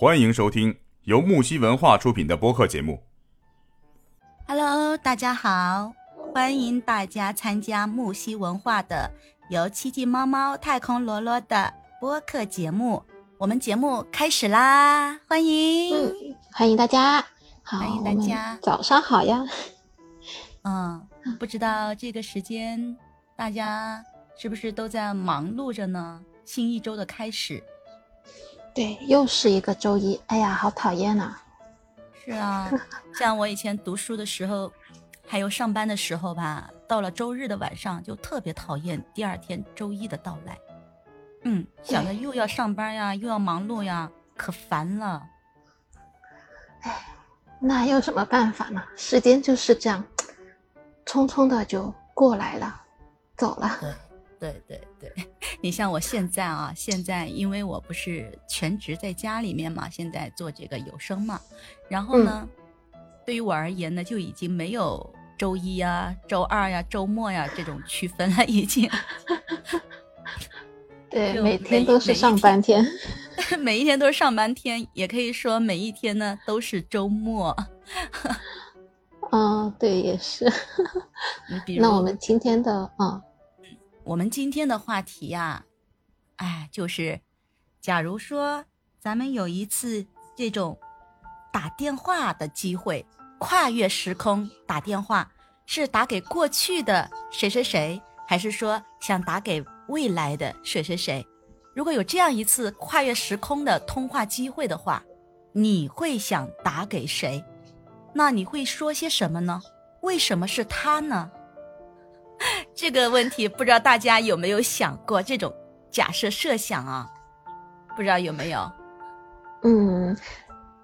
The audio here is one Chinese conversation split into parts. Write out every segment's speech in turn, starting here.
欢迎收听由木西文化出品的播客节目。Hello，大家好，欢迎大家参加木西文化的由七季猫猫、太空罗罗的播客节目。我们节目开始啦，欢迎。嗯，欢迎大家，好，欢迎大家早上好呀。嗯，不知道这个时间大家是不是都在忙碌着呢？新一周的开始，对，又是一个周一，哎呀，好讨厌呐、是啊，像我以前读书的时候，还有上班的时候吧，到了周日的晚上就特别讨厌第二天周一的到来。嗯，想着又要上班呀，又要忙碌呀，可烦了。哎那有什么办法呢？时间就是这样，匆匆的就过来了，走了。对对对，你像我现在啊，现在因为我不是全职在家里面嘛，现在做这个有声嘛，然后呢，对于我而言呢，就已经没有周一呀、周二呀、周末呀这种区分了，已经 对，每天都是上班天。每一天都是上班天，也可以说每一天呢都是周末。嗯，对，也是。那我们今天的，嗯，我们今天的话题呀、哎，就是，假如说咱们有一次这种打电话的机会，跨越时空打电话，是打给过去的谁谁谁，还是说想打给未来的谁谁谁？如果有这样一次跨越时空的通话机会的话，你会想打给谁？那你会说些什么呢？为什么是他呢？这个问题不知道大家有没有想过这种假设设想啊？不知道有没有？嗯，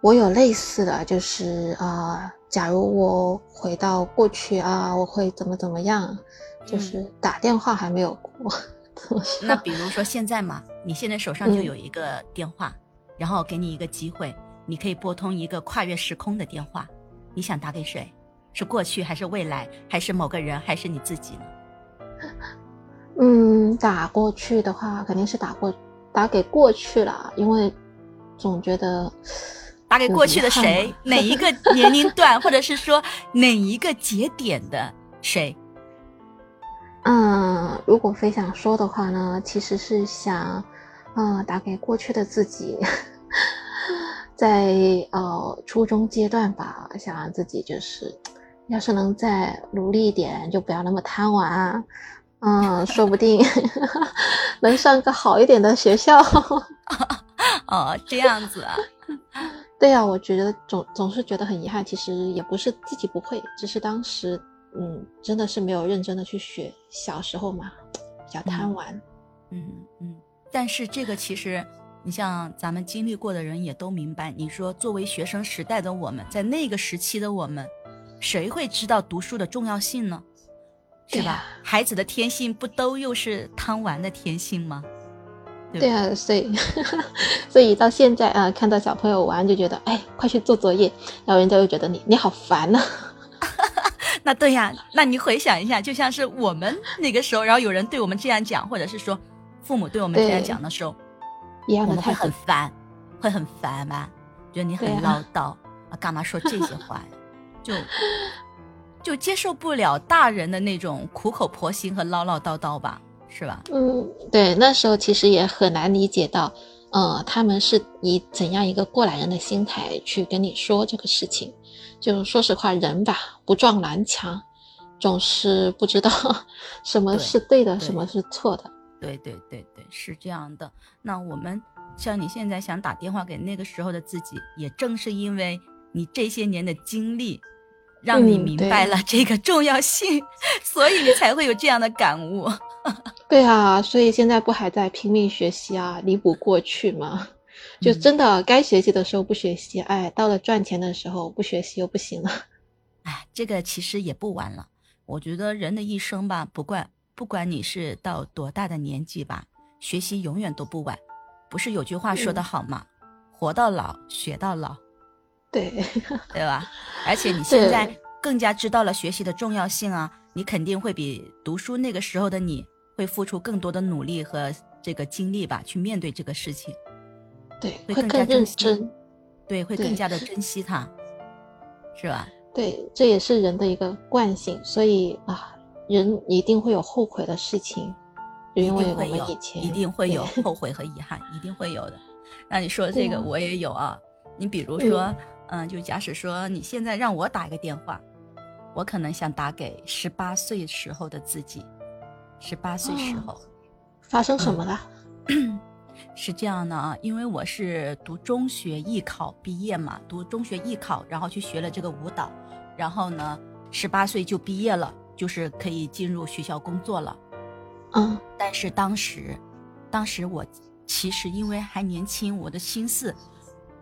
我有类似的，就是啊、呃假如我回到过去啊，我会怎么怎么样，就是打电话还没有过。那比如说现在嘛，你现在手上就嗯有一个电话，然后给你一个机会，你可以拨通一个跨越时空的电话，你想打给谁？是过去还是未来，还是某个人，还是你自己呢？嗯，打过去的话，肯定是打过打给过去了，因为总觉得打给过去的谁？哪一个 年龄段，或者是说哪一个节点的谁？嗯，如果非想说的话呢，其实是想，嗯，打给过去的自己，在呃初中阶段吧，想让自己就是，要是能再努力一点，就不要那么贪玩啊，嗯，说不定 能上个好一点的学校。哦，这样子啊。对呀、我觉得总总是觉得很遗憾，其实也不是自己不会，只是当时嗯真的是没有认真的去学，小时候嘛比较贪玩。嗯嗯，但是这个其实，你像咱们经历过的人也都明白。你说，作为学生时代的我们，在那个时期的我们，谁会知道读书的重要性呢？是吧？孩子的天性不都又是贪玩的天性吗？对对啊，所以 所以到现在啊，看到小朋友玩就觉得，哎，快去做作业，然后人家又觉得你你好烦呐、那对呀，那你回想一下，就像是我们那个时候，然后有人对我们这样讲，或者是说父母对我们这样讲的时候，一样的态度。很烦，会很烦吧？觉得你很唠叨啊，干嘛说这些话呀？就就接受不了大人的那种苦口婆心和唠唠叨叨吧，是吧？嗯，对，那时候其实也很难理解到，呃，他们是以怎样一个过来人的心态去跟你说这个事情。就说实话，人吧不撞南墙，总是不知道 什么是对的，对什么是错的。对对对对，是这样的。那我们像你现在想打电话给那个时候的自己，也正是因为你这些年的经历，让你明白了这个重要性，所以你才会有这样的感悟。对啊，所以现在不还在拼命学习啊，弥补过去吗？就嗯真的该学习的时候不学习，哎，到了赚钱的时候不学习又不行了。哎，这个其实也不晚了。我觉得人的一生吧，不管不管你是到多大的年纪吧，学习永远都不晚。不是有句话说得嗯好吗？活到老，学到老，对，对吧？而且你现在更加知道了学习的重要性啊，你肯定会比读书那个时候的你会付出更多的努力和这个精力吧，去面对这个事情。对，会会更加认真。对，会更加的珍惜它，是吧？对，这也是人的一个惯性，所以啊，人一定会有后悔的事情，因为我们以前一定会有 后悔和遗憾，一定会有的。那你说这个我也有啊，你比如说，嗯，就假使说你现在让我打一个电话，我可能想打给十八岁时候的自己，十八岁时候发生什么了？是这样的啊，因为我是读中学艺考毕业嘛，读中学艺考，然后去学了这个舞蹈。然后呢，十八岁就毕业了，就是可以进入学校工作了。嗯，但是当时，当时我其实因为还年轻，我的心思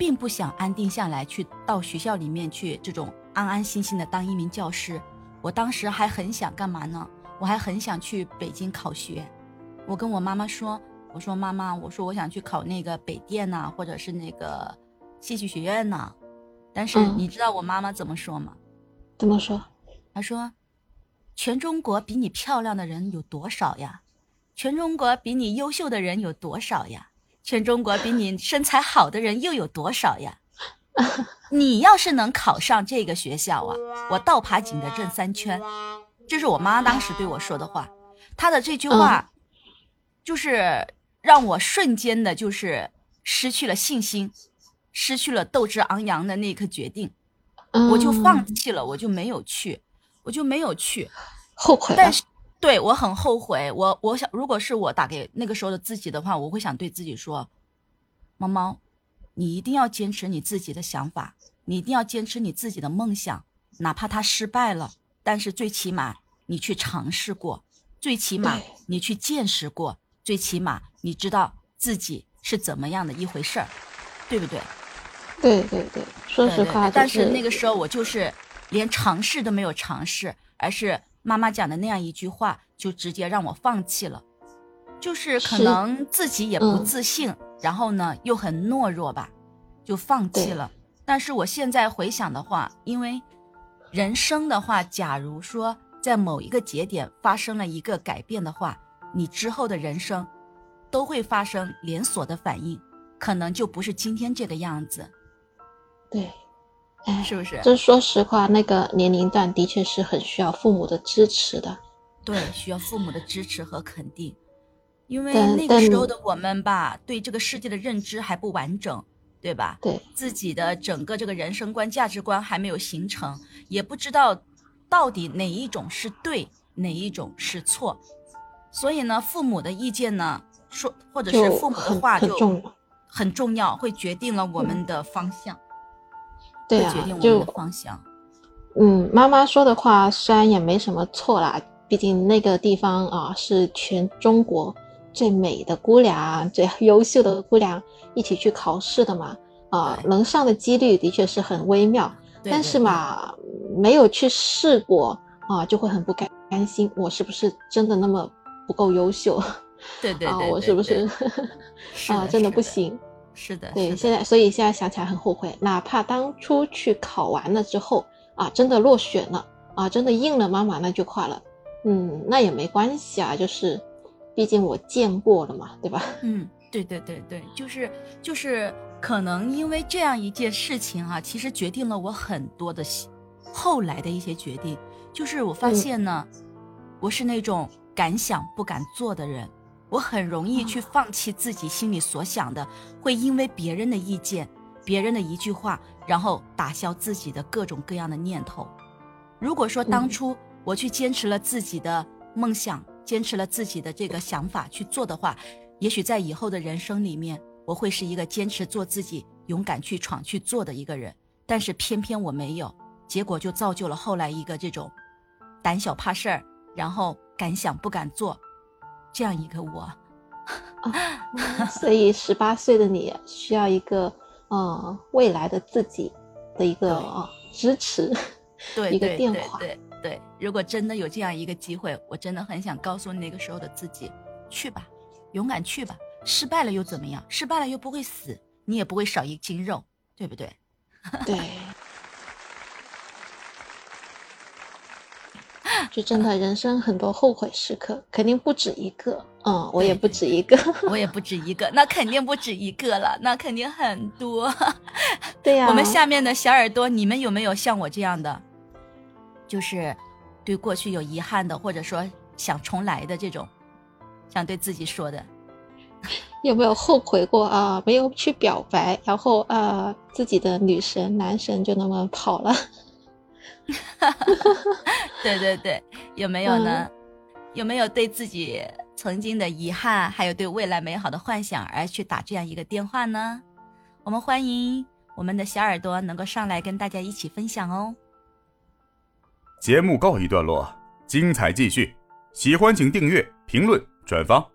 并不想安定下来，去到学校里面去这种安安心心的当一名教师。我当时还很想干嘛呢？我还很想去北京考学。我跟我妈妈说：“我说妈妈，我说我想去考那个北电呐，或者是那个戏剧学院呐。”但是你知道我妈妈怎么说吗？怎么说？她说：“全中国比你漂亮的人有多少呀？全中国比你优秀的人有多少呀？全中国比你身材好的人又有多少呀？你要是能考上这个学校啊，我倒爬景德镇三圈。”这是我妈当时对我说的话。她的这句话，就是让我瞬间的，就是失去了信心，失去了斗志昂扬的那一刻决定。我就放弃了，我就没有去，我就没有去，后悔。但是，对我很后悔。我我想，如果是我打给那个时候的自己的话，我会想对自己说：“猫猫，你一定要坚持你自己的想法，你一定要坚持你自己的梦想，哪怕它失败了，但是最起码你去尝试过，最起码你去见识过，最起码你知道自己是怎么样的一回事儿，对不对？”对对对，说实话，但是那个时候我就是连尝试都没有尝试，而是妈妈讲的那样一句话，就直接让我放弃了，就是可能自己也不自信，然后呢又很懦弱吧，就放弃了。但是我现在回想的话，因为人生的话，假如说在某一个节点发生了一个改变的话，你之后的人生都会发生连锁的反应，可能就不是今天这个样子。对，哎，是不是？这说实话，那个年龄段的确是很需要父母的支持的。对，需要父母的支持和肯定，因为那个时候的我们吧，对这个世界的认知还不完整，对吧？对，自己的整个这个人生观、价值观还没有形成，也不知道到底哪一种是对，哪一种是错，所以呢，父母的意见呢，说或者是父母的话就很重要，会决定了我们的方向。对啊，就方向。嗯，妈妈说的话虽然也没什么错啦，毕竟那个地方啊是全中国最美的姑娘、最 优秀的姑娘一起去考试的嘛，啊，能上的几率的确是很微妙。但是嘛，没有去试过啊，就会很不甘甘心。我是不是真的那么不够优秀？对对对，我是不 是啊，真的不行？是的，对，现在所以现在想起来很后悔，哪怕当初去考完了之后啊，真的落选了啊，真的应了妈妈那句话了，嗯，那也没关系啊，就是，毕竟我见过了嘛，对吧？嗯，对对对对，就是就是可能因为这样一件事情啊，其实决定了我很多的后来的一些决定，就是我发现呢，我是那种敢想不敢做的人。我很容易去放弃自己心里所想的，会因为别人的意见、别人的一句话，然后打消自己的各种各样的念头。如果说当初我去坚持了自己的梦想，坚持了自己的这个想法去做的话，也许在以后的人生里面，我会是一个坚持做自己、勇敢去闯去做的一个人。但是偏偏我没有，结果就造就了后来一个这种胆小怕事儿，然后敢想不敢做。这样一个我，所以十八岁的你需要一个呃未来的自己的一个支持，对 一个电话，对对。如果真的有这样一个机会，我真的很想告诉那个时候的自己，去吧，勇敢去吧。失败了又怎么样？失败了又不会死，你也不会少一斤肉，对不对？对。就真的人生很多后悔时刻，肯定不止一个。嗯，我也不止一个，我也不止一个，那肯定不止一个了，那肯定很多。对。对呀，我们下面的小耳朵，你们有没有像我这样的，就是对过去有遗憾的，或者说想重来的这种，想对自己说的？有没有后悔过啊？没有去表白，然后啊，自己的女神男神就那么跑了？对对对，有没有呢？有没有对自己曾经的遗憾，还有对未来美好的幻想而去打这样一个电话呢？我们欢迎我们的小耳朵能够上来跟大家一起分享哦。节目告一段落，精彩继续，喜欢请订阅、评论、转发。